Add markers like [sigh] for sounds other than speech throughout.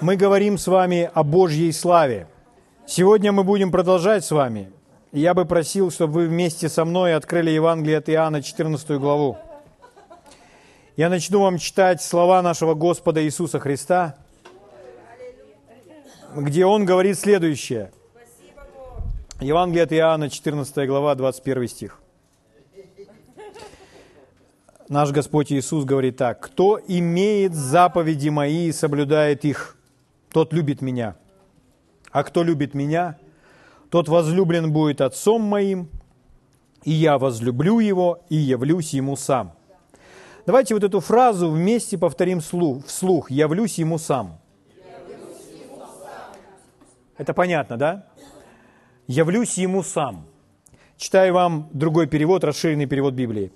мы говорим с вами о Божьей славе. Сегодня мы будем продолжать с вами. Я бы просил, чтобы вы вместе со мной открыли Евангелие от Иоанна, 14 главу. Я начну вам читать слова нашего Господа Иисуса Христа, где Он говорит следующее. Евангелие от Иоанна, 14 глава, 21 стих. Наш Господь Иисус говорит так. «Кто имеет заповеди мои и соблюдает их, тот любит меня. А кто любит меня, тот возлюблен будет Отцом моим, и я возлюблю его и явлюсь ему сам». Давайте вот эту фразу вместе повторим вслух. «Явлюсь ему сам». Это понятно, да? «Явлюсь ему сам». Читаю вам другой перевод, расширенный перевод Библии.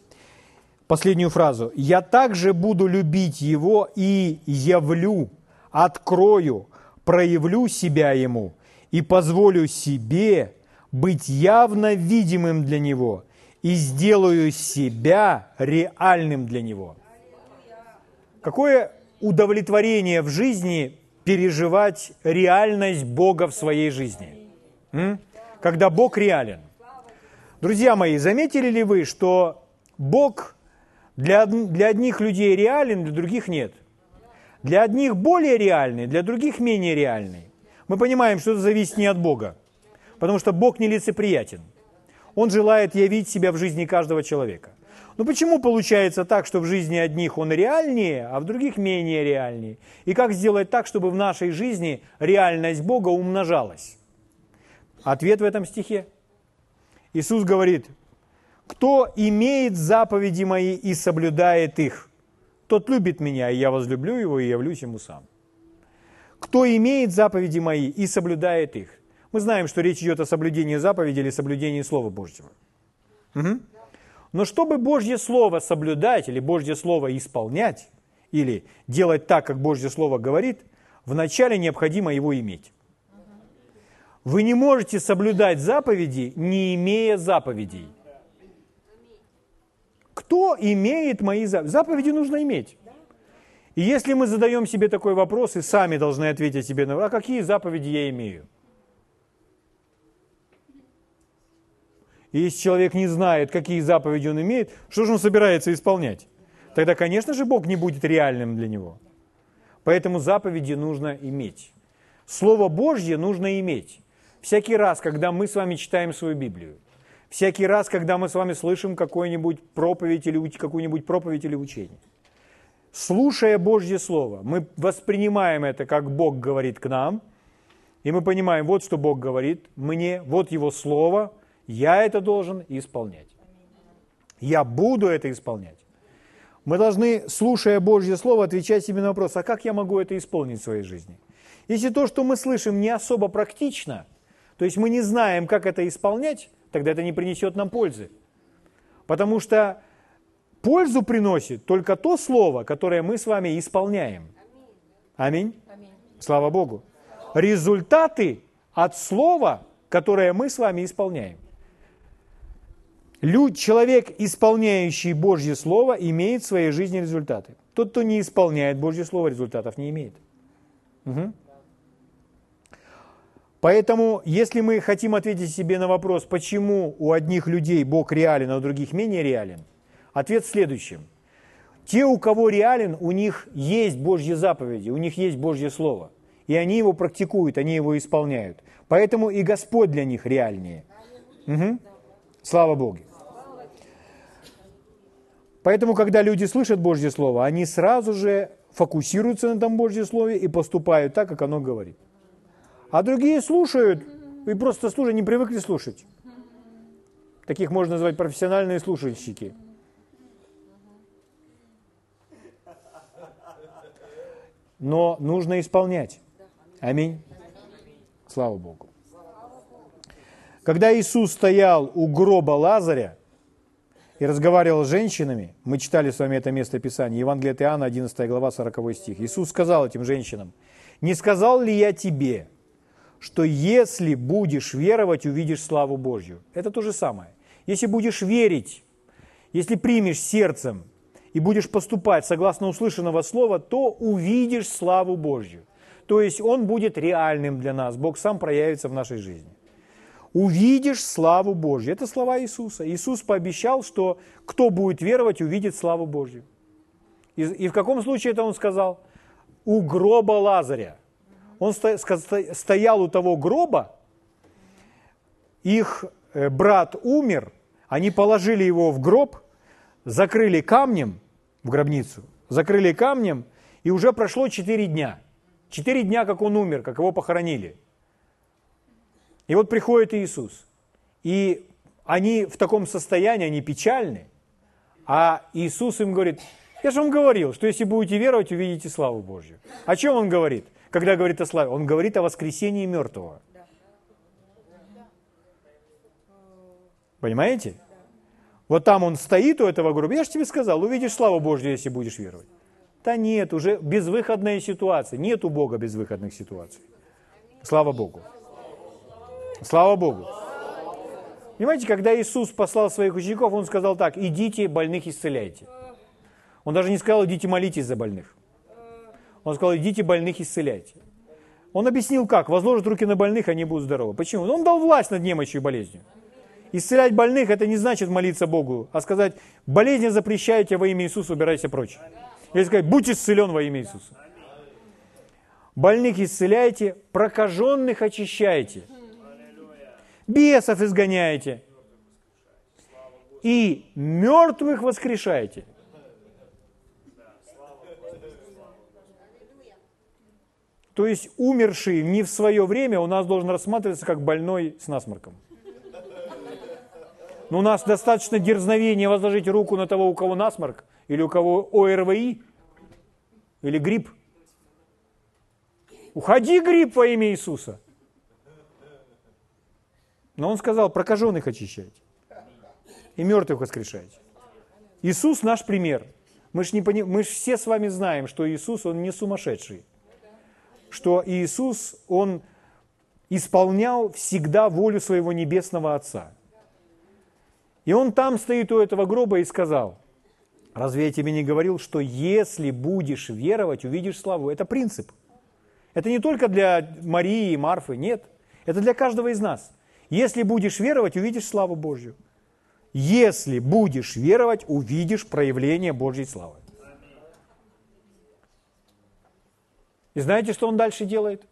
Последнюю фразу. «Я также буду любить его и явлю, открою, проявлю себя ему и позволю себе быть явно видимым для него и сделаю себя реальным для него. Какое удовлетворение в жизни переживать реальность Бога в своей жизни? М? Когда Бог реален. Друзья мои, заметили ли вы, что Бог для, для одних людей реален, для других нет? Для одних более реальный, для других менее реальный. Мы понимаем, что это зависит не от Бога, потому что Бог нелицеприятен. Он желает явить себя в жизни каждого человека. Но почему получается так, что в жизни одних он реальнее, а в других менее реальнее? И как сделать так, чтобы в нашей жизни реальность Бога умножалась? Ответ в этом стихе. Иисус говорит, кто имеет заповеди мои и соблюдает их, тот любит меня, и я возлюблю его и явлюсь ему сам. Кто имеет заповеди мои и соблюдает их. Мы знаем, что речь идет о соблюдении заповедей или соблюдении Слова Божьего. Угу. Но чтобы Божье Слово соблюдать или Божье Слово исполнять, или делать так, как Божье Слово говорит, вначале необходимо его иметь. Вы не можете соблюдать заповеди, не имея заповедей. Кто имеет мои заповеди? Заповеди нужно иметь. И если мы задаем себе такой вопрос и сами должны ответить себе на вопрос, а какие заповеди я имею? И если человек не знает, какие заповеди он имеет, что же он собирается исполнять? Тогда, конечно же, Бог не будет реальным для него. Поэтому заповеди нужно иметь. Слово Божье нужно иметь. Всякий раз, когда мы с вами читаем свою Библию, всякий раз, когда мы с вами слышим какую-нибудь проповедь или какую-нибудь проповедь или учение. Слушая Божье Слово, мы воспринимаем это, как Бог говорит к нам, и мы понимаем, вот что Бог говорит мне, вот Его Слово, я это должен исполнять. Я буду это исполнять. Мы должны, слушая Божье Слово, отвечать себе на вопрос, а как я могу это исполнить в своей жизни? Если то, что мы слышим, не особо практично, то есть мы не знаем, как это исполнять, тогда это не принесет нам пользы. Потому что пользу приносит только то слово, которое мы с вами исполняем. Аминь. Аминь. Слава Богу. Результаты от слова, которое мы с вами исполняем. Люд, человек, исполняющий Божье Слово, имеет в своей жизни результаты. Тот, кто не исполняет Божье Слово, результатов не имеет. Угу. Поэтому, если мы хотим ответить себе на вопрос, почему у одних людей Бог реален, а у других менее реален, ответ в следующем. Те, у кого реален, у них есть Божьи заповеди, у них есть Божье Слово. И они его практикуют, они его исполняют. Поэтому и Господь для них реальнее. Угу. Слава Богу. Поэтому, когда люди слышат Божье Слово, они сразу же фокусируются на этом Божьем Слове и поступают так, как оно говорит. А другие слушают и просто слушают, не привыкли слушать. Таких можно назвать профессиональные слушальщики. Но нужно исполнять. Аминь. Слава Богу. Когда Иисус стоял у гроба Лазаря и разговаривал с женщинами, мы читали с вами это место Писания, Евангелие от Иоанна, 11 глава, 40 стих. Иисус сказал этим женщинам, «Не сказал ли я тебе, что если будешь веровать, увидишь славу Божью. Это то же самое. Если будешь верить, если примешь сердцем и будешь поступать согласно услышанного слова, то увидишь славу Божью. То есть Он будет реальным для нас. Бог сам проявится в нашей жизни. Увидишь славу Божью. Это слова Иисуса. Иисус пообещал, что кто будет веровать, увидит славу Божью. И, в каком случае это Он сказал? У гроба Лазаря. Он стоял у того гроба, их э, брат умер, они положили его в гроб, закрыли камнем в гробницу, закрыли камнем, и уже прошло четыре дня. Четыре дня, как он умер, как его похоронили. И вот приходит Иисус. И они в таком состоянии, они печальны. А Иисус им говорит, я же вам говорил, что если будете веровать, увидите славу Божью. О чем он говорит, когда говорит о славе? Он говорит о воскресении мертвого. Понимаете? Вот там он стоит у этого гроба. Я же тебе сказал, увидишь славу Божью, если будешь веровать. Да нет, уже безвыходная ситуация. Нет у Бога безвыходных ситуаций. Слава Богу. Слава Богу. Понимаете, когда Иисус послал своих учеников, Он сказал так, идите, больных исцеляйте. Он даже не сказал, идите молитесь за больных. Он сказал, идите, больных исцеляйте. Он объяснил как, возложат руки на больных, они будут здоровы. Почему? Он дал власть над немощью и болезнью. Исцелять больных – это не значит молиться Богу, а сказать, болезни запрещаете во имя Иисуса, убирайся прочь. Или сказать, будь исцелен во имя Иисуса. Больных исцеляйте, прокаженных очищайте, бесов изгоняете и мертвых воскрешаете. То есть умерший не в свое время у нас должен рассматриваться как больной с насморком. Но у нас достаточно дерзновения возложить руку на того, у кого насморк, или у кого ОРВИ, или грипп. Уходи, грипп, во имя Иисуса. Но он сказал, прокаженных очищайте и мертвых воскрешайте. Иисус наш пример. Мы же пони... мы ж все с вами знаем, что Иисус, Он не сумасшедший. Что Иисус, Он исполнял всегда волю своего небесного Отца. И он там стоит у этого гроба и сказал, разве я тебе не говорил, что если будешь веровать, увидишь славу? Это принцип. Это не только для Марии и Марфы, нет. Это для каждого из нас. Если будешь веровать, увидишь славу Божью. Если будешь веровать, увидишь проявление Божьей славы. И знаете, что он дальше делает?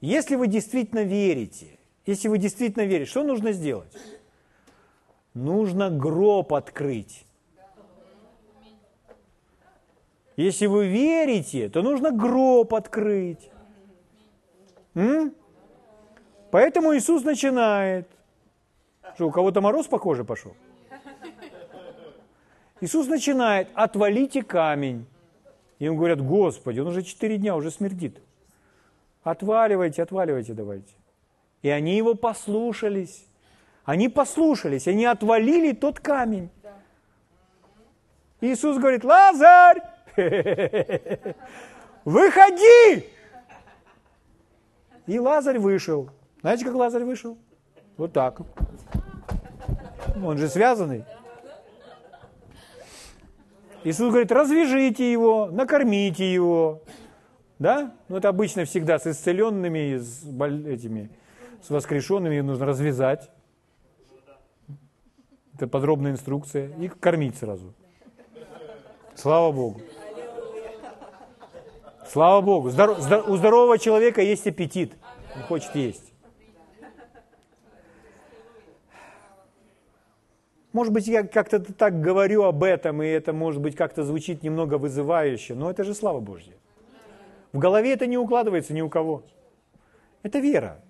Если вы действительно верите, если вы действительно верите, что нужно сделать? нужно гроб открыть. Если вы верите, то нужно гроб открыть. М? Поэтому Иисус начинает. Что, у кого-то мороз, похоже, пошел? Иисус начинает, отвалите камень. Им говорят, Господи, он уже четыре дня, уже смердит. Отваливайте, отваливайте давайте. И они его послушались. Они послушались, они отвалили тот камень. Иисус говорит, Лазарь, [laughs] выходи! И Лазарь вышел. Знаете, как Лазарь вышел? Вот так. Он же связанный. Иисус говорит, развяжите его, накормите его. Да? Ну, это обычно всегда с исцеленными, с этими, с воскрешенными нужно развязать. Это подробная инструкция. И кормить сразу. Слава Богу. Слава Богу. Здор, здор, у здорового человека есть аппетит. Он хочет есть. Может быть, я как-то так говорю об этом, и это, может быть, как-то звучит немного вызывающе, но это же слава Божья. В голове это не укладывается ни у кого. Это вера.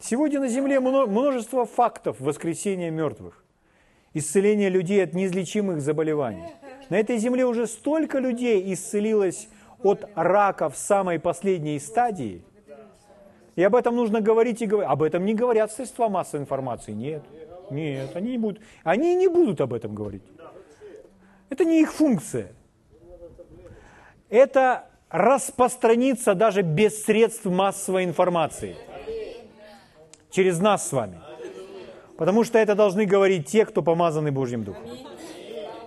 Сегодня на Земле множество фактов воскресения мертвых, исцеления людей от неизлечимых заболеваний. На этой Земле уже столько людей исцелилось от рака в самой последней стадии. И об этом нужно говорить и говорить. Об этом не говорят средства массовой информации. Нет, нет, они не будут. Они не будут об этом говорить. Это не их функция. Это распространиться даже без средств массовой информации – через нас с вами. Потому что это должны говорить те, кто помазаны Божьим Духом.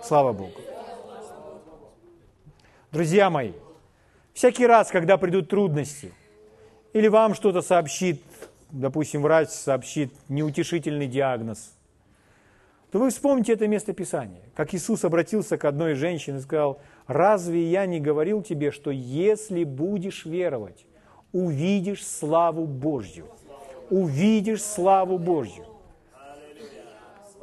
Слава Богу. Друзья мои, Всякий раз, когда придут трудности, или вам что-то сообщит, допустим, врач сообщит неутешительный диагноз, то вы вспомните это место Писания, как Иисус обратился к одной женщине и сказал, разве я не говорил тебе, что если будешь веровать, увидишь славу Божью, увидишь славу Божью.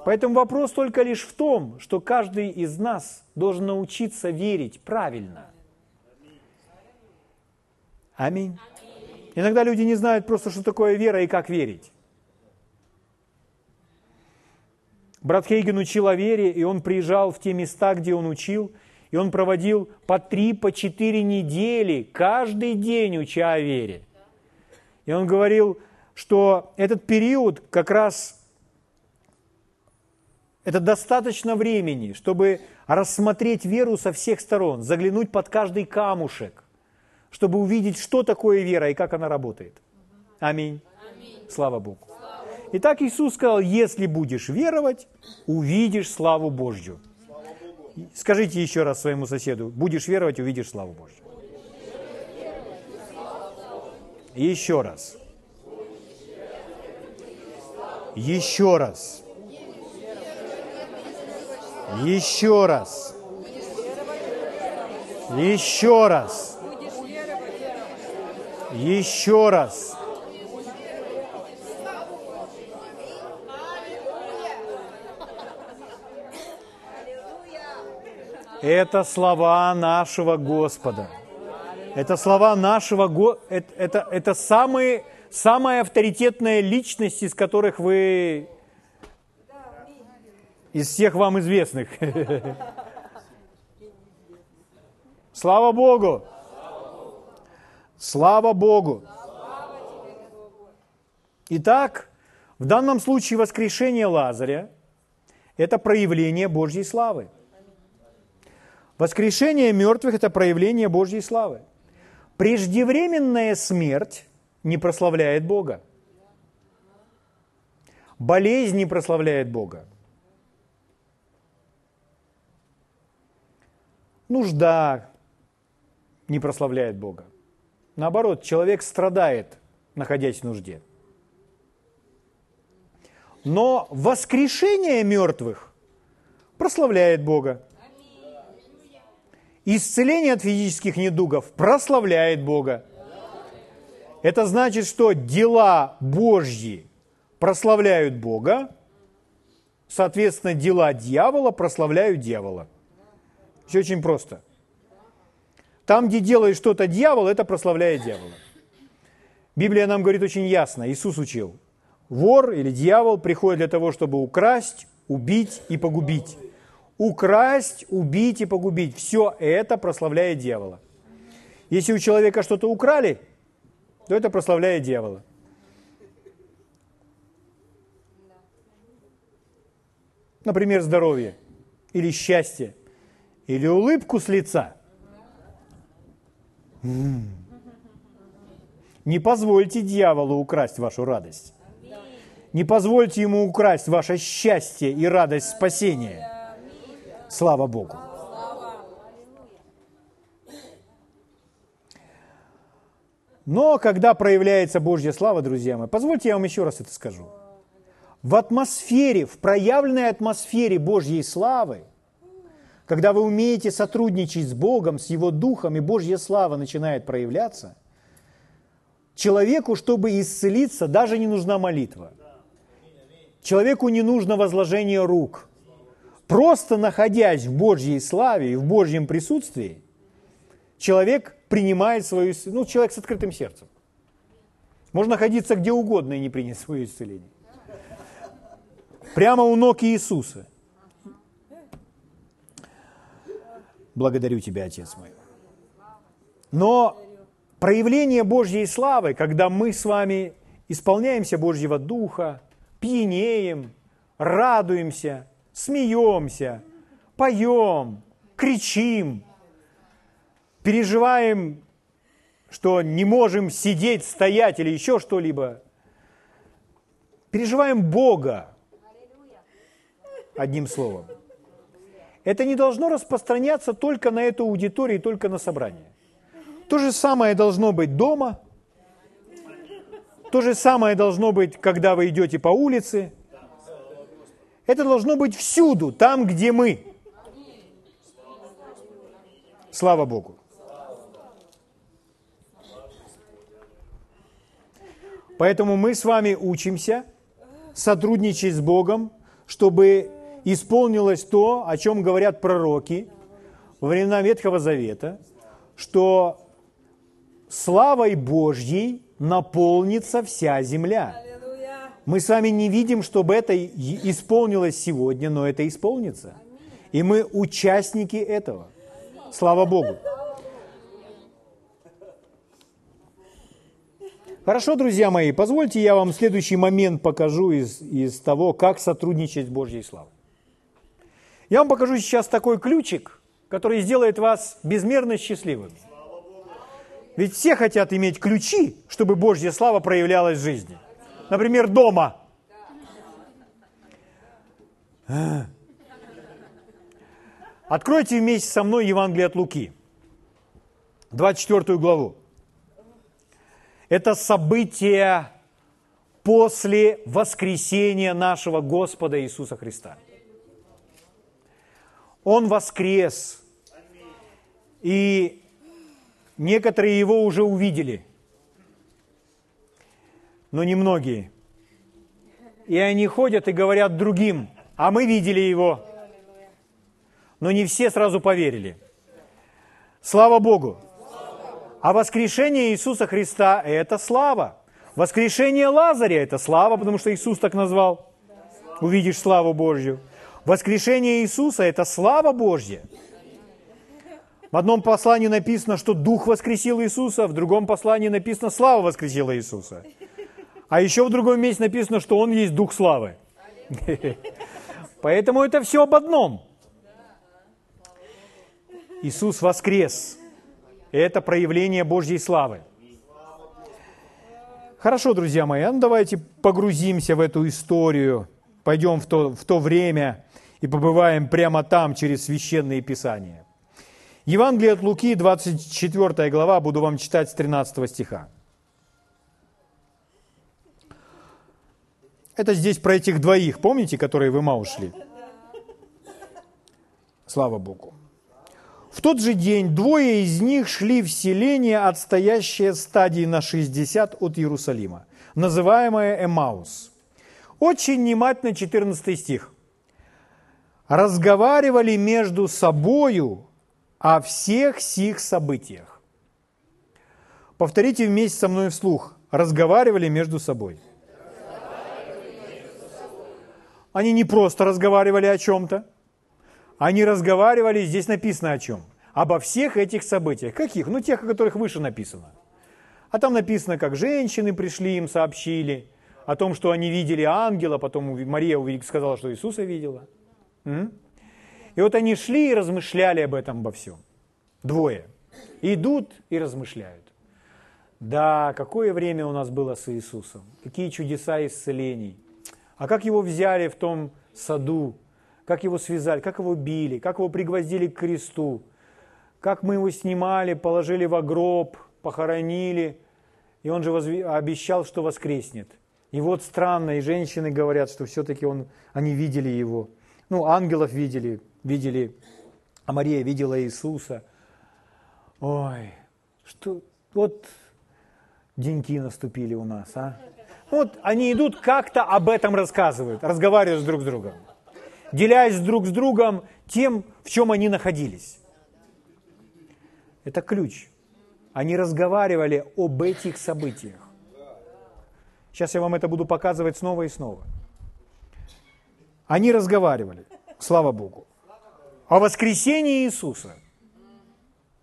Поэтому вопрос только лишь в том, что каждый из нас должен научиться верить правильно. Аминь. Иногда люди не знают просто, что такое вера и как верить. Брат Хейген учил о вере, и он приезжал в те места, где он учил, и он проводил по три, по четыре недели, каждый день уча о вере. И он говорил, что этот период как раз это достаточно времени, чтобы рассмотреть веру со всех сторон, заглянуть под каждый камушек, чтобы увидеть, что такое вера и как она работает. Аминь. Аминь. Слава Богу. Итак, Иисус сказал, если будешь веровать, увидишь славу Божью. Скажите еще раз своему соседу, будешь веровать, увидишь славу Божью. Еще раз. Еще раз. Еще раз. Еще раз. Еще раз. Это слова нашего Господа. Это слова нашего Господа. Это, это, это самые, самая авторитетная личность, из которых вы из всех вам известных. [laughs] Слава Богу! Слава Богу! Итак, в данном случае воскрешение Лазаря – это проявление Божьей славы. Воскрешение мертвых – это проявление Божьей славы. Преждевременная смерть не прославляет Бога. Болезнь не прославляет Бога. нужда не прославляет Бога. Наоборот, человек страдает, находясь в нужде. Но воскрешение мертвых прославляет Бога. Исцеление от физических недугов прославляет Бога. Это значит, что дела Божьи прославляют Бога, соответственно, дела дьявола прославляют дьявола. Все очень просто. Там, где делает что-то дьявол, это прославляет дьявола. Библия нам говорит очень ясно, Иисус учил. Вор или дьявол приходит для того, чтобы украсть, убить и погубить. Украсть, убить и погубить. Все это прославляет дьявола. Если у человека что-то украли, то это прославляет дьявола. Например, здоровье или счастье – или улыбку с лица. Не позвольте дьяволу украсть вашу радость. Не позвольте ему украсть ваше счастье и радость спасения. Слава Богу. Но когда проявляется Божья слава, друзья мои, позвольте я вам еще раз это скажу. В атмосфере, в проявленной атмосфере Божьей славы – когда вы умеете сотрудничать с Богом, с Его Духом, и Божья слава начинает проявляться, человеку, чтобы исцелиться, даже не нужна молитва. Человеку не нужно возложение рук. Просто находясь в Божьей славе и в Божьем присутствии, человек принимает свою, ну, человек с открытым сердцем. Можно находиться где угодно и не принять свое исцеление. Прямо у ног Иисуса – Благодарю Тебя, Отец мой. Но проявление Божьей славы, когда мы с вами исполняемся Божьего Духа, пьянеем, радуемся, смеемся, поем, кричим, переживаем, что не можем сидеть, стоять или еще что-либо. Переживаем Бога, одним словом это не должно распространяться только на эту аудиторию, только на собрание. То же самое должно быть дома. То же самое должно быть, когда вы идете по улице. Это должно быть всюду, там, где мы. Слава Богу. Поэтому мы с вами учимся сотрудничать с Богом, чтобы исполнилось то, о чем говорят пророки во времена Ветхого Завета, что славой Божьей наполнится вся земля. Мы с вами не видим, чтобы это исполнилось сегодня, но это исполнится. И мы участники этого. Слава Богу. Хорошо, друзья мои, позвольте я вам следующий момент покажу из, из того, как сотрудничать с Божьей славой. Я вам покажу сейчас такой ключик, который сделает вас безмерно счастливыми. Ведь все хотят иметь ключи, чтобы Божья слава проявлялась в жизни. Например, дома. Откройте вместе со мной Евангелие от Луки, 24 главу. Это событие после воскресения нашего Господа Иисуса Христа. Он воскрес, и некоторые его уже увидели, но немногие. И они ходят и говорят другим, а мы видели его – но не все сразу поверили. Слава Богу! А воскрешение Иисуса Христа – это слава. Воскрешение Лазаря – это слава, потому что Иисус так назвал. Увидишь славу Божью. Воскрешение Иисуса – это слава Божья. В одном послании написано, что Дух воскресил Иисуса, в другом послании написано, слава воскресила Иисуса. А еще в другом месте написано, что Он есть Дух славы. Поэтому это все об одном – Иисус воскрес. Это проявление Божьей славы. Хорошо, друзья мои, ну давайте погрузимся в эту историю, пойдем в то, в то время и побываем прямо там через священные писания. Евангелие от Луки, 24 глава, буду вам читать с 13 стиха. Это здесь про этих двоих, помните, которые в Имау шли? Слава Богу. В тот же день двое из них шли в селение, отстоящее стадии на 60 от Иерусалима, называемое Эмаус. Очень внимательно 14 стих. «Разговаривали между собою о всех сих событиях». Повторите вместе со мной вслух. Разговаривали между собой. Они не просто разговаривали о чем-то, они разговаривали, здесь написано о чем? Обо всех этих событиях. Каких? Ну, тех, о которых выше написано. А там написано, как женщины пришли, им сообщили, о том, что они видели ангела, потом Мария сказала, что Иисуса видела. И вот они шли и размышляли об этом, обо всем. Двое. Идут и размышляют. Да, какое время у нас было с Иисусом, какие чудеса исцелений. А как его взяли в том саду, как его связали, как его били, как его пригвоздили к кресту, как мы его снимали, положили в гроб, похоронили, и он же возв... обещал, что воскреснет. И вот странно, и женщины говорят, что все-таки он, они видели его. Ну, ангелов видели, видели, а Мария видела Иисуса. Ой, что, вот деньки наступили у нас, а? Вот они идут, как-то об этом рассказывают, разговаривают друг с другом делясь друг с другом тем, в чем они находились. Это ключ. Они разговаривали об этих событиях. Сейчас я вам это буду показывать снова и снова. Они разговаривали, слава Богу, о воскресении Иисуса,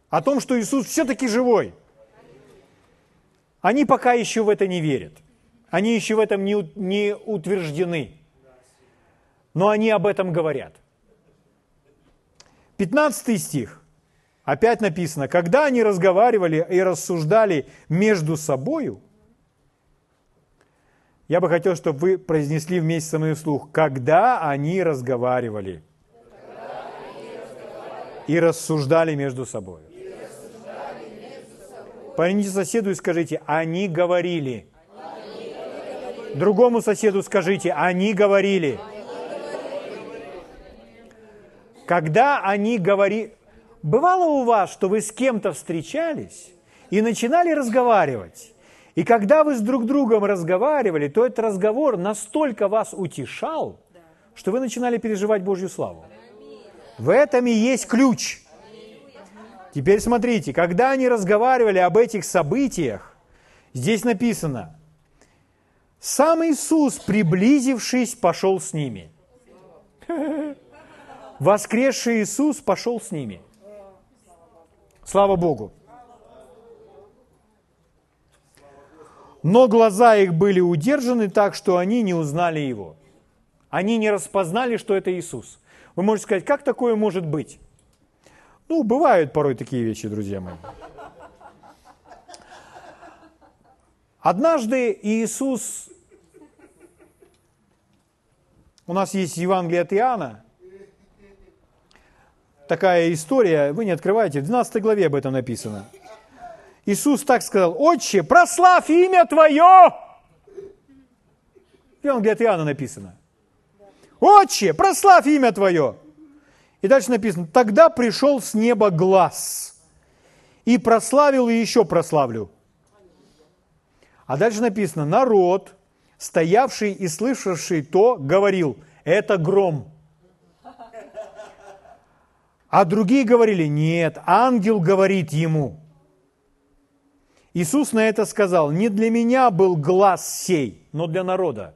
о том, что Иисус все-таки живой. Они пока еще в это не верят. Они еще в этом не, не утверждены но они об этом говорят. 15 стих. Опять написано, когда они разговаривали и рассуждали между собою, я бы хотел, чтобы вы произнесли вместе со мной вслух, когда они разговаривали, и рассуждали между собой. Поверните соседу и скажите, они говорили. Другому соседу скажите, они говорили. Когда они говорили... Бывало у вас, что вы с кем-то встречались и начинали разговаривать. И когда вы с друг другом разговаривали, то этот разговор настолько вас утешал, что вы начинали переживать Божью славу. В этом и есть ключ. Теперь смотрите, когда они разговаривали об этих событиях, здесь написано, сам Иисус, приблизившись, пошел с ними. Воскресший Иисус пошел с ними. Слава Богу. Но глаза их были удержаны так, что они не узнали Его. Они не распознали, что это Иисус. Вы можете сказать, как такое может быть? Ну, бывают порой такие вещи, друзья мои. Однажды Иисус, у нас есть Евангелие от Иоанна, такая история, вы не открываете, в 12 главе об этом написано. Иисус так сказал, «Отче, прославь имя Твое!» В Евангелии от Иоанна написано. «Отче, прославь имя Твое!» И дальше написано, тогда пришел с неба глаз, и прославил, и еще прославлю. А дальше написано, народ, стоявший и слышавший то, говорил, это гром. А другие говорили, нет, ангел говорит ему. Иисус на это сказал, не для меня был глаз сей, но для народа.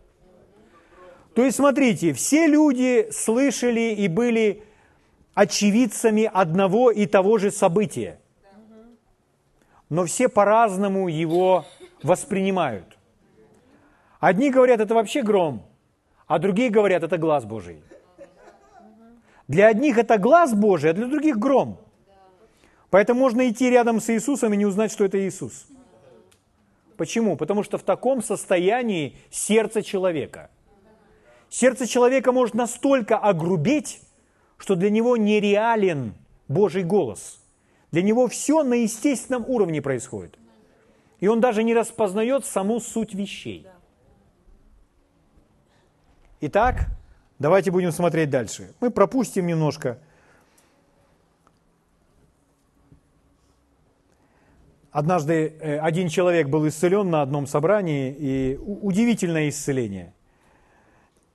То есть, смотрите, все люди слышали и были очевидцами одного и того же события. Но все по-разному его воспринимают. Одни говорят, это вообще гром, а другие говорят, это глаз Божий. Для одних это глаз Божий, а для других гром. Поэтому можно идти рядом с Иисусом и не узнать, что это Иисус. Почему? Потому что в таком состоянии сердце человека. Сердце человека может настолько огрубеть, что для него нереален Божий голос. Для него все на естественном уровне происходит. И он даже не распознает саму суть вещей. Итак, давайте будем смотреть дальше. Мы пропустим немножко. Однажды э, один человек был исцелен на одном собрании, и удивительное исцеление.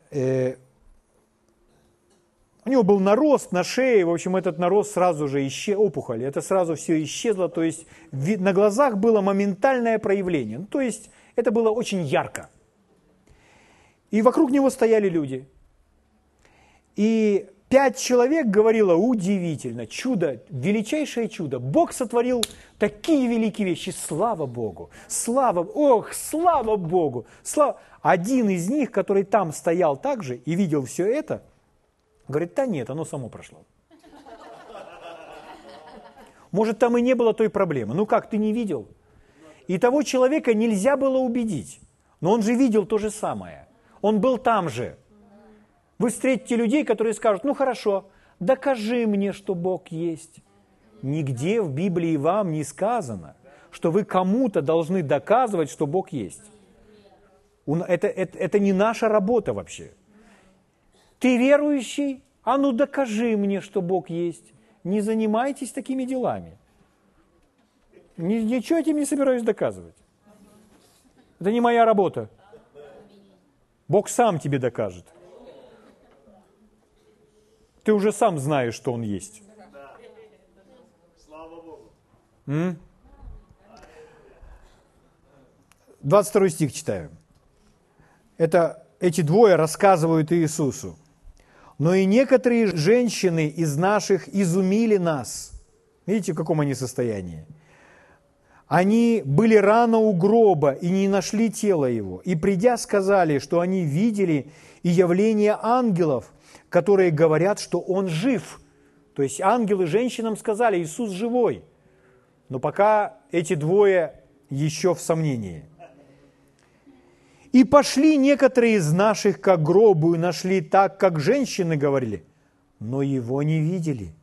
Э, у него был нарост на шее, в общем, этот нарост сразу же исчез, опухоль, это сразу все исчезло, то есть на глазах было моментальное проявление, ну, то есть это было очень ярко. И вокруг него стояли люди. И пять человек говорило, удивительно, чудо, величайшее чудо. Бог сотворил такие великие вещи, слава Богу, слава, ох, слава Богу. Слава. Один из них, который там стоял также и видел все это – Говорит, да нет, оно само прошло. Может, там и не было той проблемы. Ну как, ты не видел? И того человека нельзя было убедить. Но он же видел то же самое. Он был там же. Вы встретите людей, которые скажут, ну хорошо, докажи мне, что Бог есть. Нигде в Библии вам не сказано, что вы кому-то должны доказывать, что Бог есть. Это, это, это не наша работа вообще. Ты верующий? А ну докажи мне, что Бог есть. Не занимайтесь такими делами. Ничего этим не собираюсь доказывать. Это не моя работа. Бог сам тебе докажет. Ты уже сам знаешь, что Он есть. Слава. М? 22 стих читаю. Это эти двое рассказывают Иисусу. Но и некоторые женщины из наших изумили нас. Видите, в каком они состоянии? Они были рано у гроба и не нашли тело его. И придя, сказали, что они видели и явление ангелов, которые говорят, что он жив. То есть ангелы женщинам сказали, Иисус живой. Но пока эти двое еще в сомнении. И пошли некоторые из наших к гробу и нашли так, как женщины говорили, но его не видели.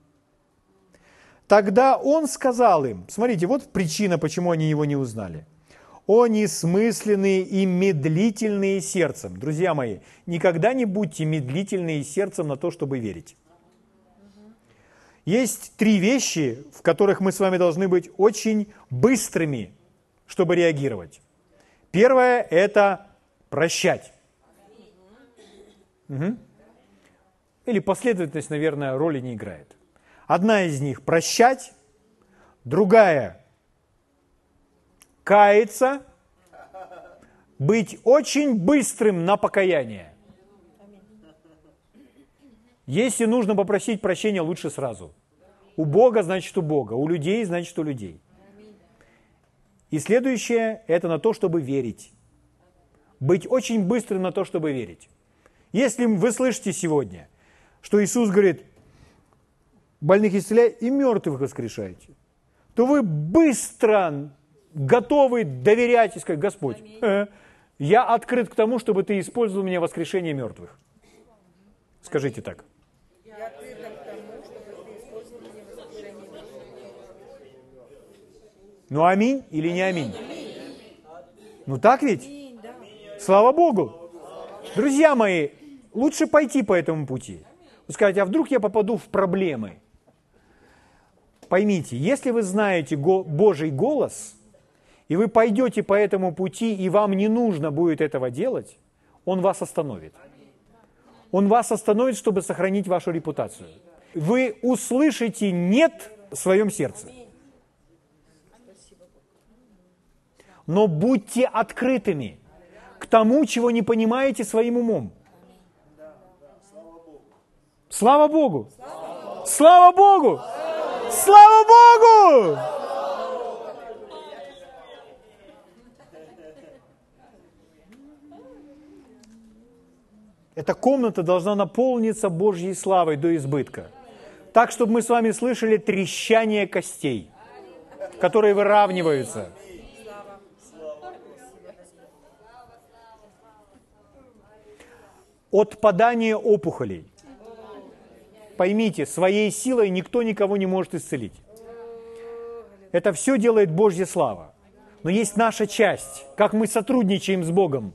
Тогда он сказал им, смотрите, вот причина, почему они его не узнали. О несмысленные и медлительные сердцем. Друзья мои, никогда не будьте медлительные сердцем на то, чтобы верить. Есть три вещи, в которых мы с вами должны быть очень быстрыми, чтобы реагировать. Первое – это прощать. Угу. Или последовательность, наверное, роли не играет. Одна из них – прощать, другая – каяться, быть очень быстрым на покаяние. Если нужно попросить прощения, лучше сразу. У Бога значит у Бога, у людей значит у людей. И следующее – это на то, чтобы верить. Быть очень быстрым на то, чтобы верить. Если вы слышите сегодня, что Иисус говорит, больных исцеляй и мертвых воскрешайте, то вы быстро готовы доверять и сказать, Господь, э, я открыт к тому, чтобы ты использовал меня воскрешение мертвых. Скажите так. Ну аминь или не аминь? Ну так ведь? Слава Богу. Друзья мои, лучше пойти по этому пути. Сказать, а вдруг я попаду в проблемы? Поймите, если вы знаете Божий голос, и вы пойдете по этому пути, и вам не нужно будет этого делать, Он вас остановит. Он вас остановит, чтобы сохранить вашу репутацию. Вы услышите «нет» в своем сердце. Но будьте открытыми к тому, чего не понимаете своим умом. Слава Богу! Слава Богу! Слава Богу! Эта комната должна наполниться Божьей славой до избытка. Так, чтобы мы с вами слышали трещание костей, которые выравниваются. Отпадание опухолей – Поймите, своей силой никто никого не может исцелить. Это все делает Божья слава. Но есть наша часть, как мы сотрудничаем с Богом.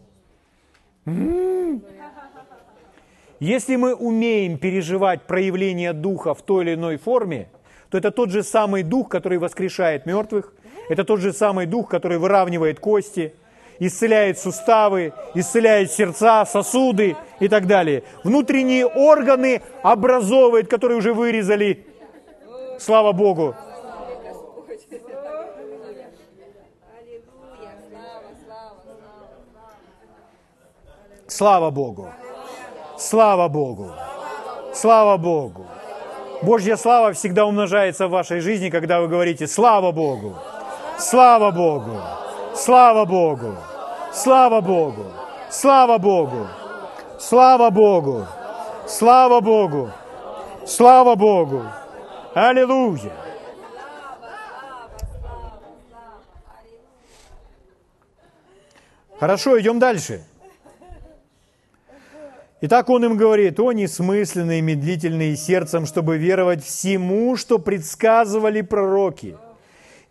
Если мы умеем переживать проявление Духа в той или иной форме, то это тот же самый Дух, который воскрешает мертвых, это тот же самый Дух, который выравнивает кости – исцеляет суставы, исцеляет сердца, сосуды и так далее. Внутренние органы образовывает, которые уже вырезали. Слава Богу. Слава Богу. Слава Богу. Слава Богу. Божья слава всегда умножается в вашей жизни, когда вы говорите «Слава Богу! Слава Богу! Слава Богу! Слава Богу! Слава Богу! Слава Богу! Слава Богу! Слава Богу! Аллилуйя! Хорошо, идем дальше. Итак, он им говорит, о несмысленные, медлительные сердцем, чтобы веровать всему, что предсказывали пророки –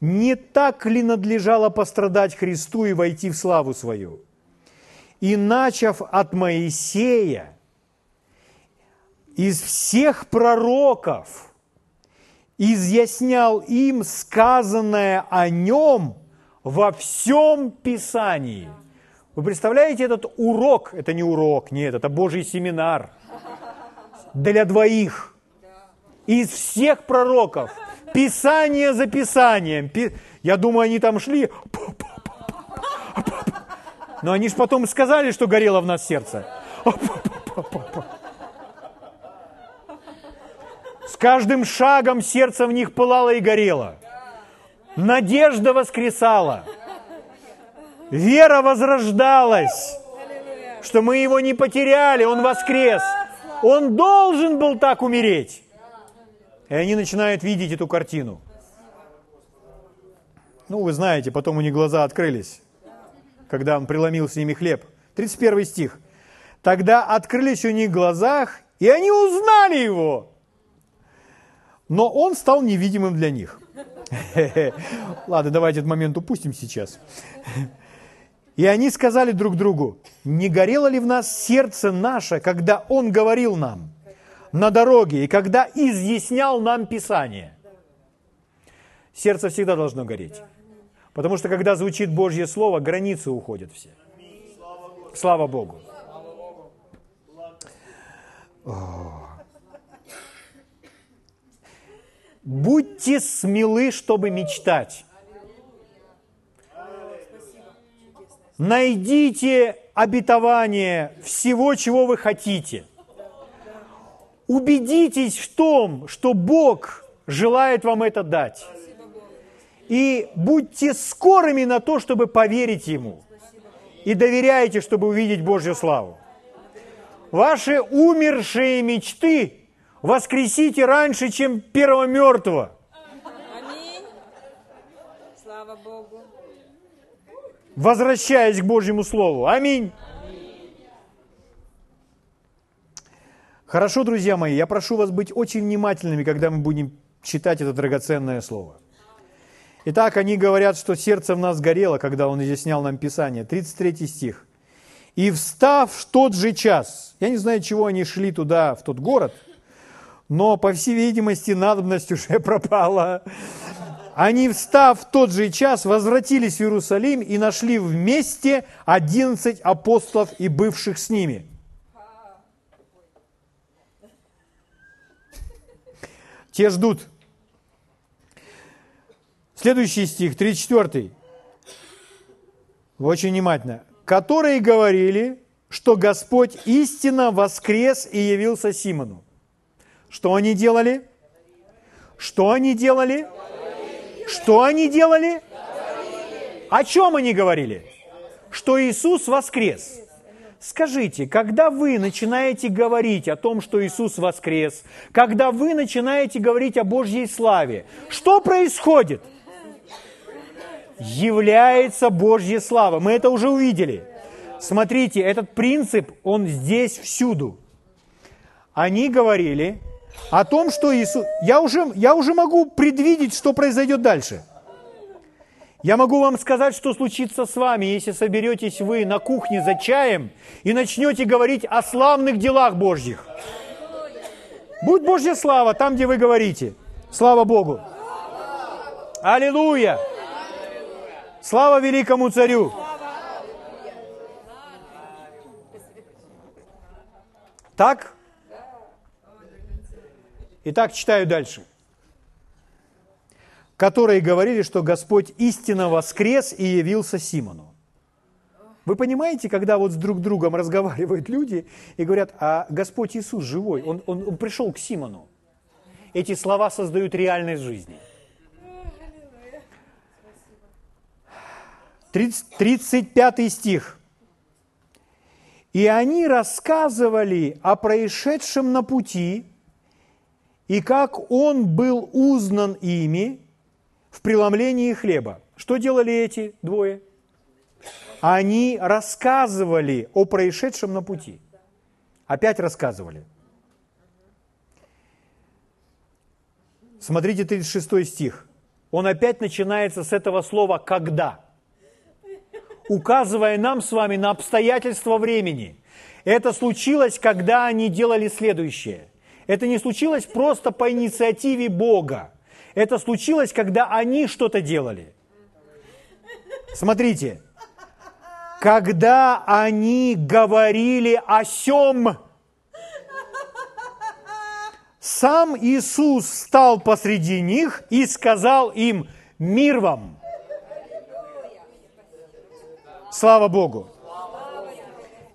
не так ли надлежало пострадать Христу и войти в славу свою? И начав от Моисея, из всех пророков, изъяснял им сказанное о нем во всем Писании. Вы представляете этот урок? Это не урок, нет, это Божий семинар для двоих. Из всех пророков – Писание за Писанием. Я думаю, они там шли. Но они же потом сказали, что горело в нас сердце. С каждым шагом сердце в них пылало и горело. Надежда воскресала. Вера возрождалась, что мы его не потеряли, он воскрес. Он должен был так умереть. И они начинают видеть эту картину. Ну, вы знаете, потом у них глаза открылись, когда он преломил с ними хлеб. 31 стих. Тогда открылись у них глазах, и они узнали его. но он стал невидимым для них. [laughs] Ладно, давайте этот момент упустим сейчас. И они сказали друг другу, не горело ли в нас сердце наше, когда он говорил нам на дороге и когда изъяснял нам Писание? Сердце всегда должно гореть. Потому что когда звучит Божье Слово, границы уходят все. Слава Богу. Будьте смелы, чтобы мечтать. Найдите обетование всего, чего вы хотите. Убедитесь в том, что Бог желает вам это дать. И будьте скорыми на то, чтобы поверить Ему. И доверяйте, чтобы увидеть Божью славу. Ваши умершие мечты воскресите раньше, чем первого мертвого. Аминь. Слава Богу. Возвращаясь к Божьему Слову. Аминь. Хорошо, друзья мои, я прошу вас быть очень внимательными, когда мы будем читать это драгоценное слово. Итак, они говорят, что сердце в нас горело, когда он изъяснял нам Писание. 33 стих. «И встав в тот же час», я не знаю, чего они шли туда, в тот город, но, по всей видимости, надобность уже [laughs] пропала. Они, встав в тот же час, возвратились в Иерусалим и нашли вместе одиннадцать апостолов и бывших с ними. Те ждут. Следующий стих, 34. Очень внимательно. Которые говорили, что Господь истинно воскрес и явился Симону. Что они делали? Что они делали? Что они делали? О чем они говорили? Что Иисус воскрес. Скажите, когда вы начинаете говорить о том, что Иисус воскрес, когда вы начинаете говорить о Божьей славе, что происходит? является Божья слава. Мы это уже увидели. Смотрите, этот принцип, он здесь всюду. Они говорили о том, что Иисус... Я уже, я уже могу предвидеть, что произойдет дальше. Я могу вам сказать, что случится с вами, если соберетесь вы на кухне за чаем и начнете говорить о славных делах Божьих. Будь Божья слава там, где вы говорите. Слава Богу. Аллилуйя. Слава великому царю! Так? Итак, читаю дальше. Которые говорили, что Господь истинно воскрес и явился Симону. Вы понимаете, когда вот с друг другом разговаривают люди и говорят, а Господь Иисус живой, Он, он, он пришел к Симону. Эти слова создают реальность жизни – 35 стих. «И они рассказывали о происшедшем на пути, и как он был узнан ими в преломлении хлеба». Что делали эти двое? Они рассказывали о происшедшем на пути. Опять рассказывали. Смотрите 36 стих. Он опять начинается с этого слова «когда» указывая нам с вами на обстоятельства времени. Это случилось, когда они делали следующее. Это не случилось просто по инициативе Бога. Это случилось, когда они что-то делали. Смотрите, когда они говорили о сем, сам Иисус стал посреди них и сказал им, мир вам. Слава Богу!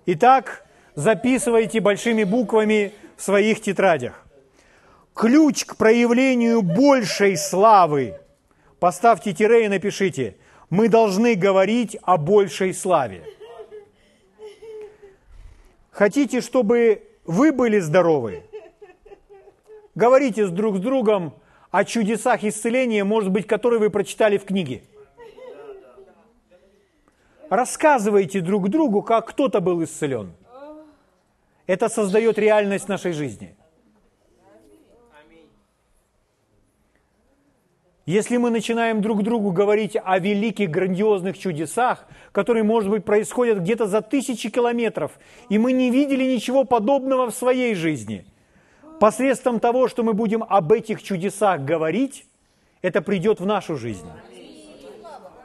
Итак, записывайте большими буквами своих тетрадях. Ключ к проявлению большей славы. Поставьте тире и напишите. Мы должны говорить о большей славе. Хотите, чтобы вы были здоровы? Говорите с друг с другом о чудесах исцеления, может быть, которые вы прочитали в книге рассказывайте друг другу, как кто-то был исцелен. Это создает реальность нашей жизни. Если мы начинаем друг другу говорить о великих, грандиозных чудесах, которые, может быть, происходят где-то за тысячи километров, и мы не видели ничего подобного в своей жизни, посредством того, что мы будем об этих чудесах говорить, это придет в нашу жизнь.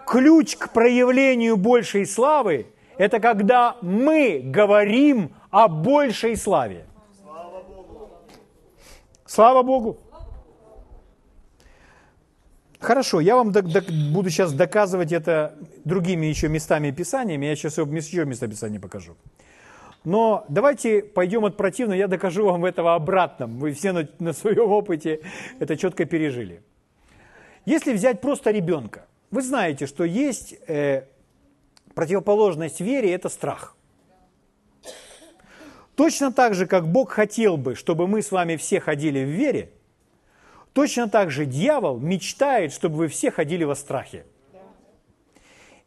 Ключ к проявлению большей славы – это когда мы говорим о большей славе. Слава Богу! Хорошо, я вам буду сейчас доказывать это другими еще местами Писаниями. Я сейчас еще место Писания покажу. Но давайте пойдем от противного, я докажу вам этого обратном. Вы все на, на своем опыте это четко пережили. Если взять просто ребенка, вы знаете, что есть э, противоположность вере – это страх. Точно так же, как Бог хотел бы, чтобы мы с вами все ходили в вере – Точно так же дьявол мечтает, чтобы вы все ходили во страхе.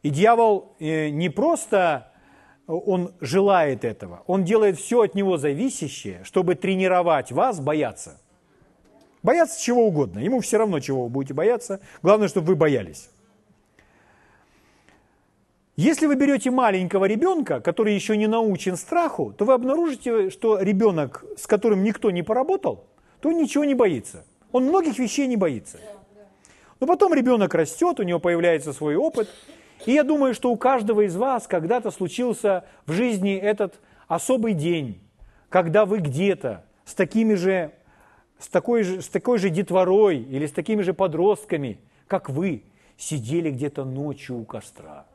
И дьявол э, не просто он желает этого, он делает все от него зависящее, чтобы тренировать вас бояться. Бояться чего угодно, ему все равно, чего вы будете бояться, главное, чтобы вы боялись. Если вы берете маленького ребенка, который еще не научен страху, то вы обнаружите, что ребенок, с которым никто не поработал, то ничего не боится – он многих вещей не боится. Но потом ребенок растет, у него появляется свой опыт. И я думаю, что у каждого из вас когда-то случился в жизни этот особый день, когда вы где-то с такими же, с такой же, с такой же детворой или с такими же подростками, как вы, сидели где-то ночью у костра.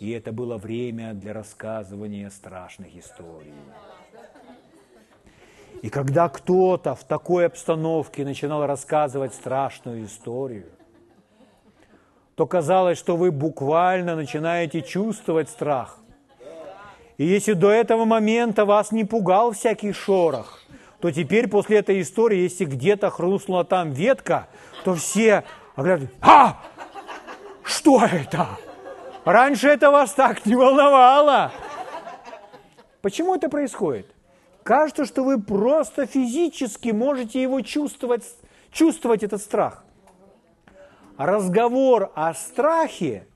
И это было время для рассказывания страшных историй. И когда кто-то в такой обстановке начинал рассказывать страшную историю, то казалось, что вы буквально начинаете чувствовать страх. И если до этого момента вас не пугал всякий шорох, то теперь после этой истории, если где-то хрустнула там ветка, то все оглядывают, а, что это? Раньше это вас так не волновало. Почему это происходит? Кажется, что вы просто физически можете его чувствовать, чувствовать этот страх. Разговор о страхе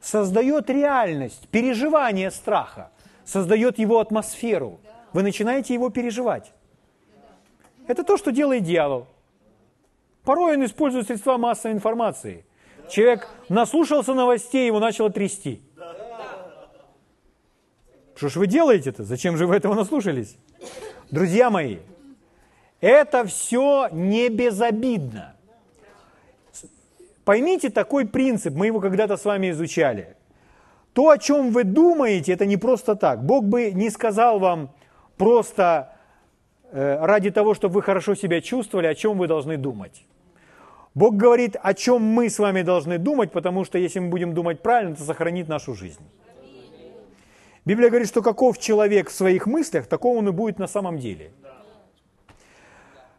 создает реальность, переживание страха, создает его атмосферу. Вы начинаете его переживать. Это то, что делает дьявол. Порой он использует средства массовой информации. Человек наслушался новостей, его начало трясти. Что ж вы делаете-то? Зачем же вы этого наслушались? Друзья мои, это все не безобидно. Поймите такой принцип, мы его когда-то с вами изучали. То, о чем вы думаете, это не просто так. Бог бы не сказал вам просто э, ради того, чтобы вы хорошо себя чувствовали, о чем вы должны думать. Бог говорит, о чем мы с вами должны думать, потому что если мы будем думать правильно, это сохранит нашу жизнь. Библия говорит, что каков человек в своих мыслях, таков он и будет на самом деле.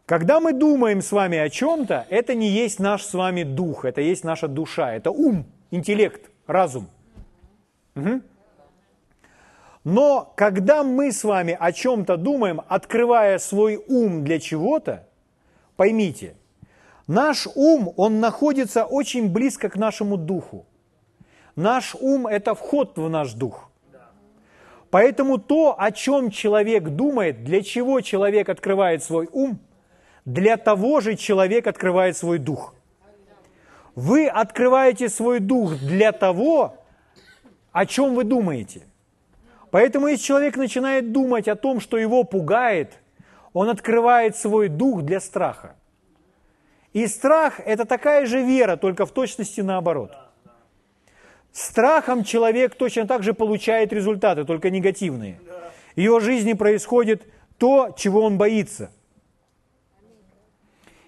Когда мы думаем с вами о чем-то, это не есть наш с вами дух, это есть наша душа, это ум, интеллект, разум. Угу. Но когда мы с вами о чем-то думаем, открывая свой ум для чего-то, поймите, наш ум, он находится очень близко к нашему духу. Наш ум – это вход в наш дух – Поэтому то, о чем человек думает, для чего человек открывает свой ум, для того же человек открывает свой дух. Вы открываете свой дух для того, о чем вы думаете. Поэтому если человек начинает думать о том, что его пугает, он открывает свой дух для страха. И страх – это такая же вера, только в точности наоборот – Страхом человек точно так же получает результаты, только негативные. В его жизни происходит то, чего он боится.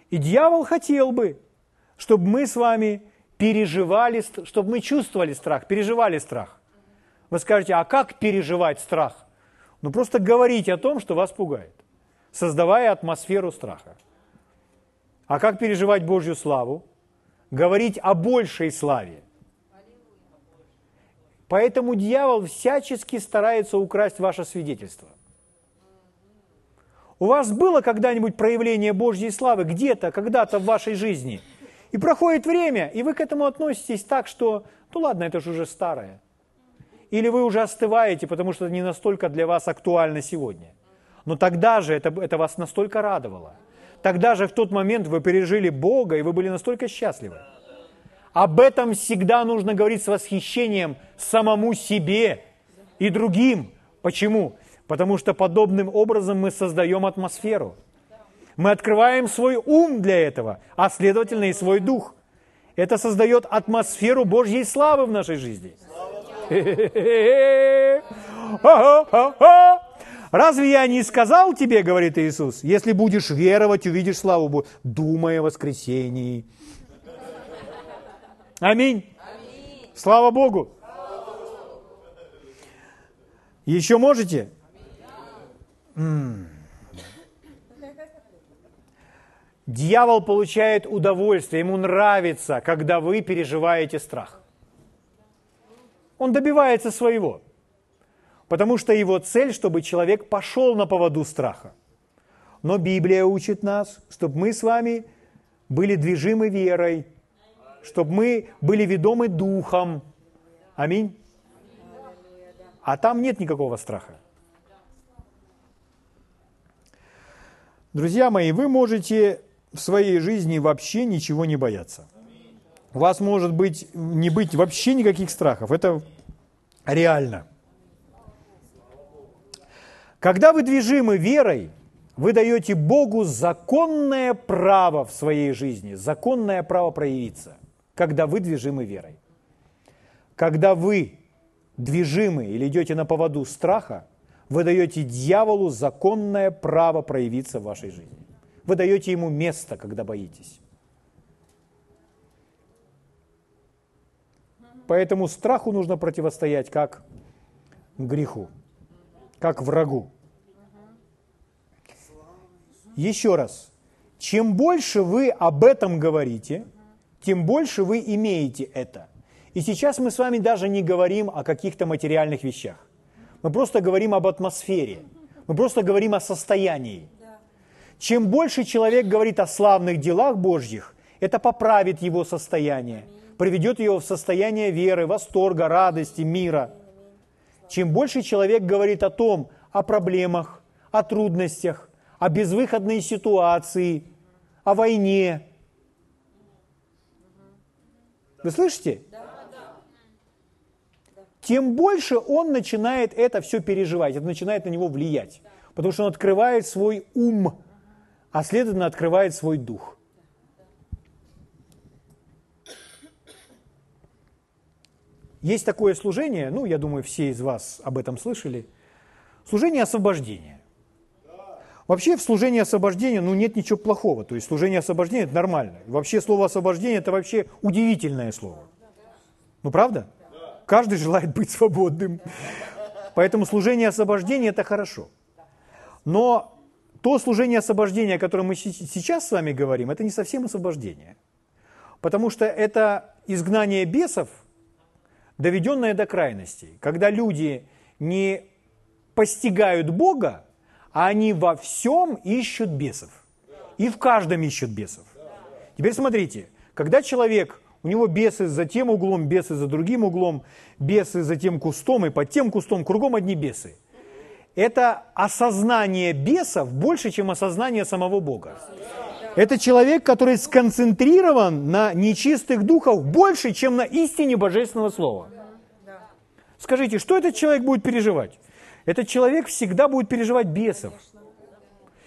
И дьявол хотел бы, чтобы мы с вами переживали, чтобы мы чувствовали страх, переживали страх. Вы скажете, а как переживать страх? Ну просто говорить о том, что вас пугает, создавая атмосферу страха. А как переживать Божью славу? Говорить о большей славе. Поэтому дьявол всячески старается украсть ваше свидетельство. У вас было когда-нибудь проявление Божьей славы где-то, когда-то в вашей жизни? И проходит время, и вы к этому относитесь так, что, ну ладно, это же уже старое. Или вы уже остываете, потому что это не настолько для вас актуально сегодня. Но тогда же это, это вас настолько радовало. Тогда же в тот момент вы пережили Бога, и вы были настолько счастливы. Об этом всегда нужно говорить с восхищением самому себе и другим. Почему? Потому что подобным образом мы создаем атмосферу. Мы открываем свой ум для этого, а следовательно и свой дух. Это создает атмосферу Божьей славы в нашей жизни. [laughs] Разве я не сказал тебе, говорит Иисус, если будешь веровать, увидишь славу Божью, думая о воскресении. Аминь. Аминь. Слава Богу. Еще можете? Дьявол получает удовольствие, ему нравится, когда вы переживаете страх. Он добивается своего, потому что его цель, чтобы человек пошел на поводу страха. Но Библия учит нас, чтобы мы с вами были движимы верой, чтобы мы были ведомы духом. Аминь. А там нет никакого страха. Друзья мои, вы можете в своей жизни вообще ничего не бояться. У вас может быть не быть вообще никаких страхов. Это реально. Когда вы движимы верой, вы даете Богу законное право в своей жизни, законное право проявиться, когда вы движимы верой. Когда вы движимы или идете на поводу страха, вы даете дьяволу законное право проявиться в вашей жизни. Вы даете ему место, когда боитесь. Поэтому страху нужно противостоять как греху, как врагу. Еще раз, чем больше вы об этом говорите, тем больше вы имеете это. И сейчас мы с вами даже не говорим о каких-то материальных вещах. Мы просто говорим об атмосфере. Мы просто говорим о состоянии. Чем больше человек говорит о славных делах Божьих, это поправит его состояние, приведет его в состояние веры, восторга, радости, мира. Чем больше человек говорит о том, о проблемах, о трудностях, о безвыходной ситуации, о войне. Вы слышите? тем больше он начинает это все переживать, это начинает на него влиять. Потому что он открывает свой ум, а следовательно открывает свой дух. Есть такое служение, ну, я думаю, все из вас об этом слышали, служение освобождения. Вообще в служении освобождения, ну, нет ничего плохого. То есть служение освобождения – это нормально. Вообще слово освобождение – это вообще удивительное слово. Ну, правда? Каждый желает быть свободным. Поэтому служение освобождения – это хорошо. Но то служение освобождения, о котором мы сейчас с вами говорим, это не совсем освобождение. Потому что это изгнание бесов, доведенное до крайностей. Когда люди не постигают Бога, а они во всем ищут бесов. И в каждом ищут бесов. Теперь смотрите, когда человек у него бесы за тем углом, бесы за другим углом, бесы за тем кустом и под тем кустом, кругом одни бесы. Это осознание бесов больше, чем осознание самого Бога. Это человек, который сконцентрирован на нечистых духах больше, чем на истине Божественного Слова. Скажите, что этот человек будет переживать? Этот человек всегда будет переживать бесов.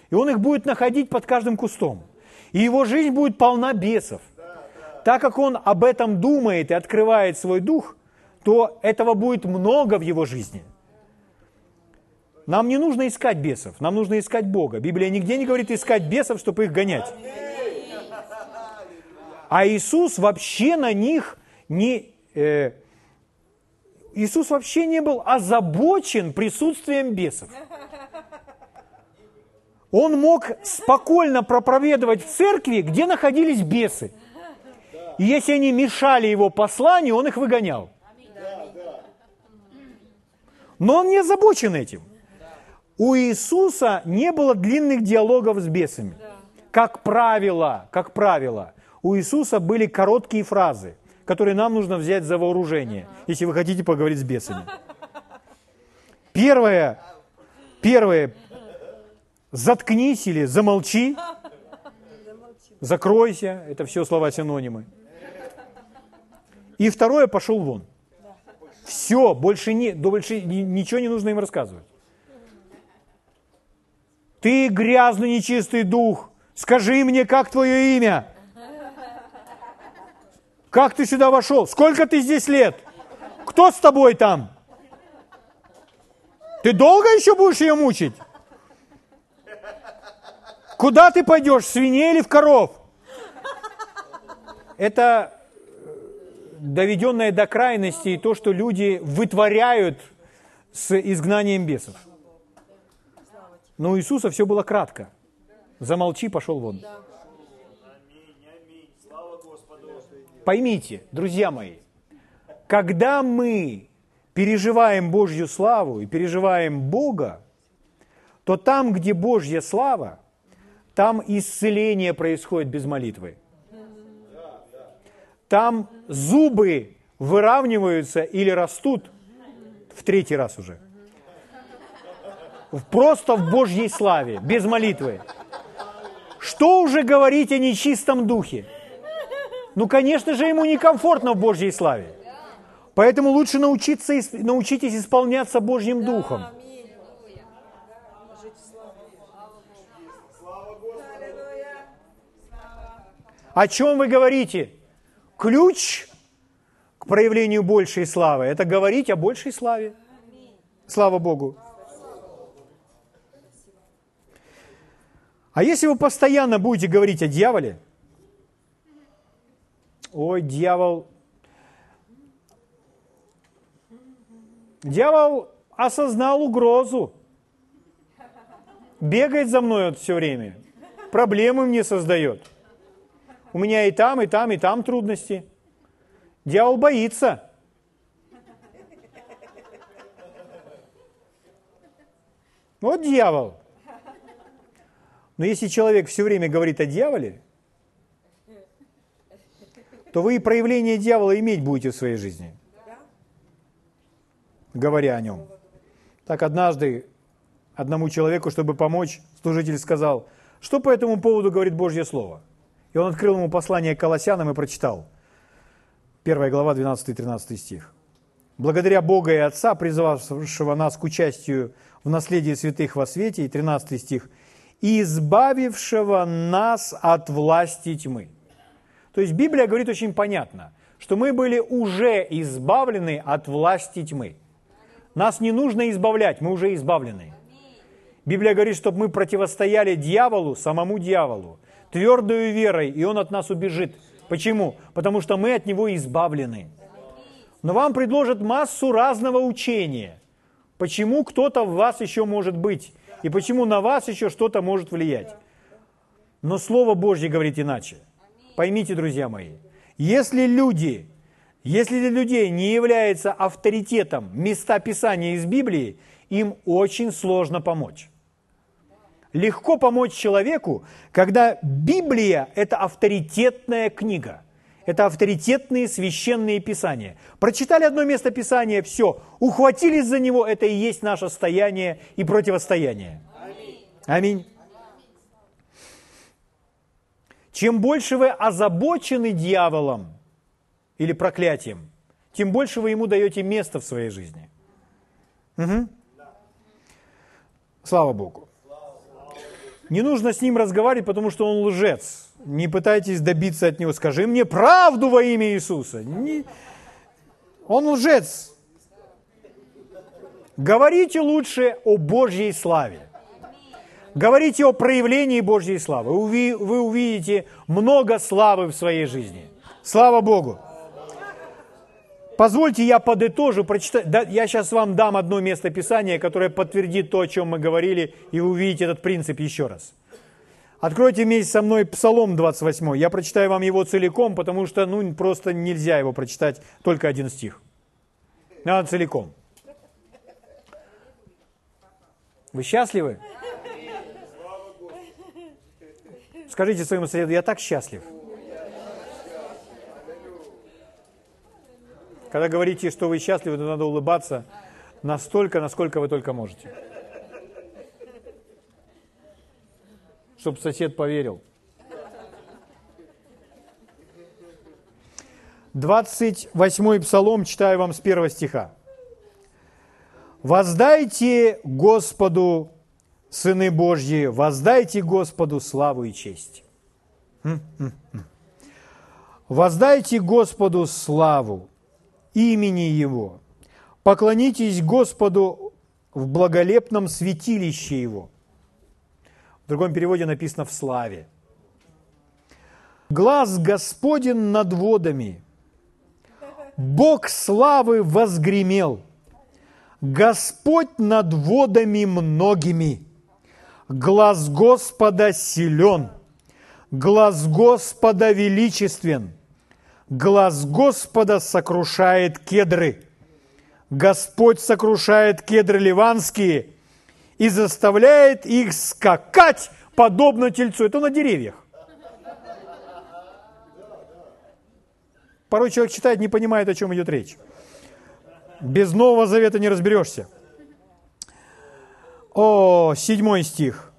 И он их будет находить под каждым кустом. И его жизнь будет полна бесов так как он об этом думает и открывает свой дух, то этого будет много в его жизни. Нам не нужно искать бесов, нам нужно искать Бога. Библия нигде не говорит искать бесов, чтобы их гонять. А Иисус вообще на них не... Э, Иисус вообще не был озабочен присутствием бесов. Он мог спокойно проповедовать в церкви, где находились бесы. И если они мешали его посланию, он их выгонял. Но он не озабочен этим. У Иисуса не было длинных диалогов с бесами. Как правило, как правило, у Иисуса были короткие фразы, которые нам нужно взять за вооружение, если вы хотите поговорить с бесами. Первое, первое, заткнись или замолчи, закройся, это все слова-синонимы. И второе, пошел вон. Все, больше, не, больше ничего не нужно им рассказывать. Ты грязный, нечистый дух, скажи мне, как твое имя? Как ты сюда вошел? Сколько ты здесь лет? Кто с тобой там? Ты долго еще будешь ее мучить? Куда ты пойдешь, в свиней или в коров? Это доведенное до крайности то, что люди вытворяют с изгнанием бесов. Но у Иисуса все было кратко. Замолчи, пошел вон. Поймите, друзья мои, когда мы переживаем Божью славу и переживаем Бога, то там, где Божья слава, там исцеление происходит без молитвы. Там зубы выравниваются или растут в третий раз уже – просто в Божьей славе, без молитвы. Что уже говорить о нечистом духе? Ну, конечно же, ему некомфортно в Божьей славе. Поэтому лучше научиться, научитесь исполняться Божьим Духом. О чем вы говорите? Ключ к проявлению большей славы – это говорить о большей славе. Слава Богу. А если вы постоянно будете говорить о дьяволе, ой, дьявол, дьявол осознал угрозу, бегает за мной все время, проблемы мне создает. У меня и там, и там, и там трудности. Дьявол боится. Вот дьявол. Но если человек все время говорит о дьяволе, то вы и проявление дьявола иметь будете в своей жизни, говоря о нем. Так однажды одному человеку, чтобы помочь, служитель сказал, что по этому поводу говорит Божье Слово. И он открыл ему послание к Колоссянам и прочитал. Первая глава, 12-13 стих. «Благодаря Бога и Отца, призвавшего нас к участию в наследии святых во свете», и 13 стих – избавившего нас от власти тьмы. То есть Библия говорит очень понятно, что мы были уже избавлены от власти тьмы. Нас не нужно избавлять, мы уже избавлены. Библия говорит, чтобы мы противостояли дьяволу, самому дьяволу, твердою верой, и он от нас убежит. Почему? Потому что мы от него избавлены. Но вам предложат массу разного учения. Почему кто-то в вас еще может быть? И почему на вас еще что-то может влиять. Но Слово Божье говорит иначе. Поймите, друзья мои, если люди, если для людей не является авторитетом места Писания из Библии, им очень сложно помочь. Легко помочь человеку, когда Библия – это авторитетная книга – это авторитетные священные писания. Прочитали одно место Писания, все, ухватились за него, это и есть наше стояние и противостояние. Аминь. Чем больше вы озабочены дьяволом или проклятием, тем больше вы ему даете место в своей жизни. Угу. Слава Богу. Не нужно с ним разговаривать, потому что он лжец. Не пытайтесь добиться от него. Скажи мне правду во имя Иисуса. Не... Он лжец. Говорите лучше о Божьей славе. Говорите о проявлении Божьей славы. Вы увидите много славы в своей жизни. Слава Богу. Позвольте я подытожу, прочитать. Да, я сейчас вам дам одно место Писания, которое подтвердит то, о чем мы говорили, и увидите этот принцип еще раз. Откройте вместе со мной Псалом 28. Я прочитаю вам его целиком, потому что ну, просто нельзя его прочитать только один стих. Надо целиком. Вы счастливы? Скажите своему соседу, я так счастлив. Когда говорите, что вы счастливы, то надо улыбаться настолько, насколько вы только можете. Чтобы сосед поверил. 28-й псалом, читаю вам с первого стиха. «Воздайте Господу, сыны Божьи, воздайте Господу славу и честь». Воздайте Господу славу, имени Его. Поклонитесь Господу в благолепном святилище Его. Другом переводе написано «в славе». Глаз Господен над водами, Бог славы возгремел, Господь над водами многими, глаз Господа силен, глаз Господа величествен – Глаз Господа сокрушает кедры. Господь сокрушает кедры ливанские и заставляет их скакать, подобно тельцу. Это на деревьях. Порой человек читает, не понимает, о чем идет речь. Без Нового Завета не разберешься. О, седьмой стих.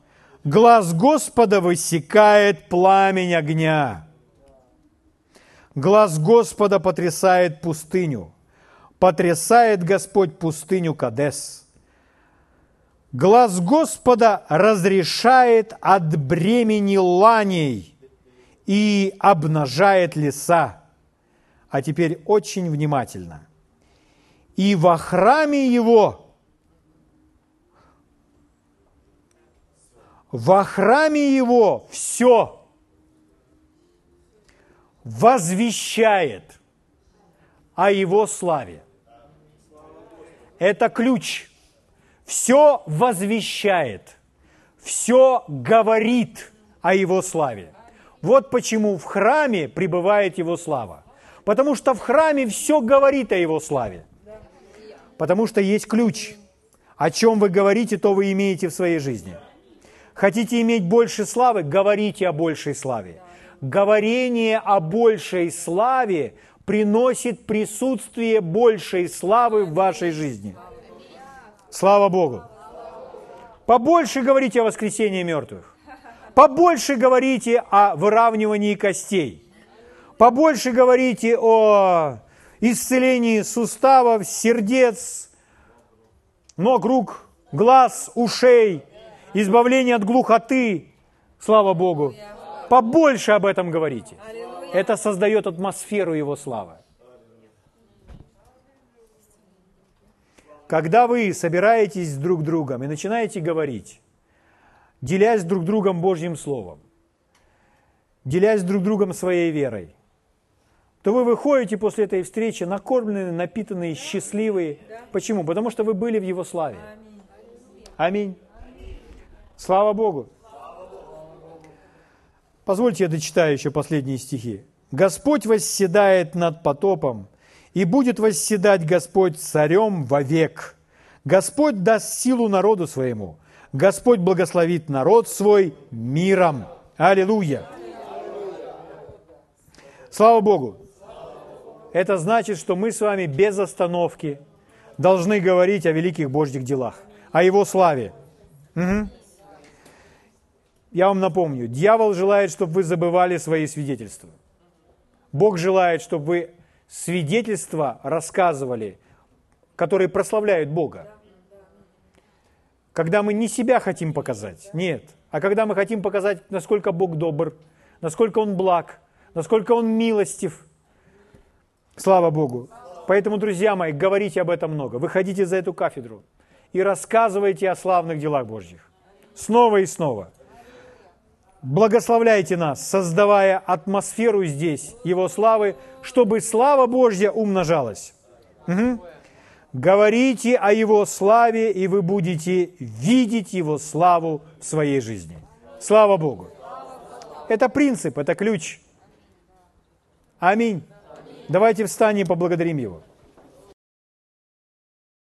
Глаз Господа высекает пламень огня. Глаз Господа потрясает пустыню. Потрясает Господь пустыню Кадес. Глаз Господа разрешает от бремени ланей и обнажает леса. А теперь очень внимательно. И во храме его, во храме его все – возвещает о Его славе. Это ключ. Все возвещает, все говорит о Его славе. Вот почему в храме пребывает Его слава. Потому что в храме все говорит о Его славе. Потому что есть ключ. О чем вы говорите, то вы имеете в своей жизни. Хотите иметь больше славы? Говорите о большей славе говорение о большей славе приносит присутствие большей славы в вашей жизни. Слава Богу! Побольше говорите о воскресении мертвых. Побольше говорите о выравнивании костей. Побольше говорите о исцелении суставов, сердец, ног, рук, глаз, ушей, избавлении от глухоты. Слава Богу! Побольше об этом говорите. Это создает атмосферу Его славы. Когда вы собираетесь с друг другом и начинаете говорить, делясь друг другом Божьим Словом, делясь друг другом своей верой, то вы выходите после этой встречи накормленные, напитанные, счастливые. Почему? Потому что вы были в Его славе. Аминь. Слава Богу. Позвольте я дочитаю еще последние стихи. «Господь восседает над потопом, и будет восседать Господь царем вовек. Господь даст силу народу своему. Господь благословит народ свой миром». Аллилуйя! Слава Богу! Это значит, что мы с вами без остановки должны говорить о великих Божьих делах, о Его славе. Угу. Я вам напомню, дьявол желает, чтобы вы забывали свои свидетельства. Бог желает, чтобы вы свидетельства рассказывали, которые прославляют Бога. Когда мы не себя хотим показать, нет, а когда мы хотим показать, насколько Бог добр, насколько Он благ, насколько Он милостив. Слава Богу. Поэтому, друзья мои, говорите об этом много. Выходите за эту кафедру и рассказывайте о славных делах Божьих. Снова и снова – благословляйте нас, создавая атмосферу здесь Его славы, чтобы слава Божья умножалась. Угу. Говорите о Его славе, и вы будете видеть Его славу в своей жизни. Слава Богу! Это принцип, это ключ. Аминь. Давайте встанем и поблагодарим Его.